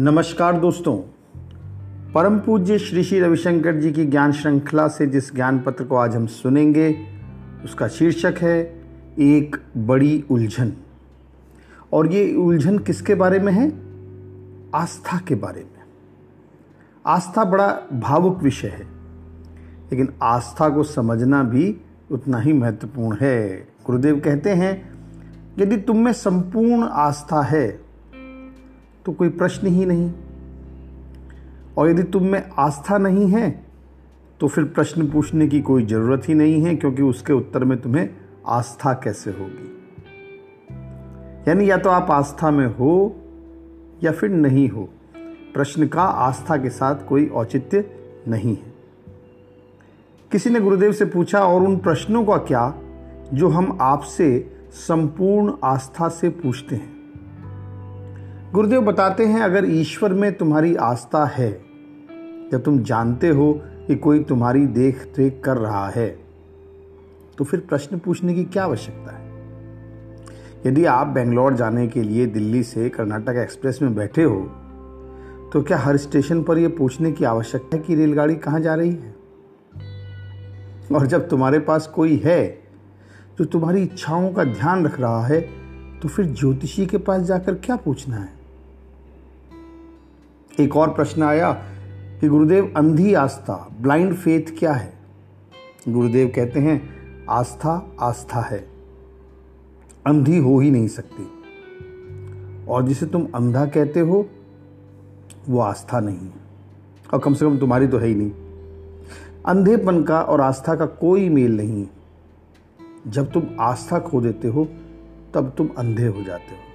नमस्कार दोस्तों। परम पूज्य श्री श्री रविशंकर जी की ज्ञान श्रृंखला से जिस ज्ञान पत्र को आज हम सुनेंगे, उसका शीर्षक है, एक बड़ी उलझन। और ये उलझन किसके बारे में है? आस्था के बारे में। आस्था बड़ा भावुक विषय है, लेकिन आस्था को समझना भी उतना ही महत्वपूर्ण है। गुरुदेव कहते हैं, यदि तुम में संपूर्ण आस्था है तो कोई प्रश्न ही नहीं। और यदि तुम में आस्था नहीं है तो फिर प्रश्न पूछने की कोई ज़रूरत ही नहीं है, क्योंकि उसके उत्तर में तुम्हें आस्था कैसे होगी? यानी या तो आप आस्था में हो, या फिर नहीं हो। प्रश्न का आस्था के साथ कोई औचित्य नहीं है। किसी ने गुरुदेव से पूछा, और उन प्रश्नों का क्या, जो हम आपसे संपूर्ण आस्था से पूछते हैं? गुरुदेव बताते हैं, अगर ईश्वर में तुम्हारी आस्था है, या तुम जानते हो कि कोई तुम्हारी देख रेख कर रहा है तो फिर प्रश्न पूछने की क्या आवश्यकता है? यदि आप बेंगलोर जाने के लिए दिल्ली से कर्नाटक एक्सप्रेस में बैठे हो तो क्या हर स्टेशन पर यह पूछने की आवश्यकता है कि रेलगाड़ी कहाँ जा रही है? और जब तुम्हारे पास कोई है, जो तुम्हारी इच्छाओं का ध्यान रख रहा है तो फिर ज्योतिषी के पास जाकर क्या पूछना है? एक और प्रश्न आया कि गुरुदेव, अंधी आस्था ब्लाइंड फेथ क्या है? गुरुदेव कहते हैं, आस्था आस्था है। अंधी हो ही नहीं सकती। और जिसे तुम अंधा कहते हो, वो आस्था नहीं है। और कम से कम तुम्हारी तो है ही नहीं। अंधेपन का और आस्था का कोई मेल नहीं जब तुम आस्था खो देते हो, तब तुम अंधे हो जाते हो।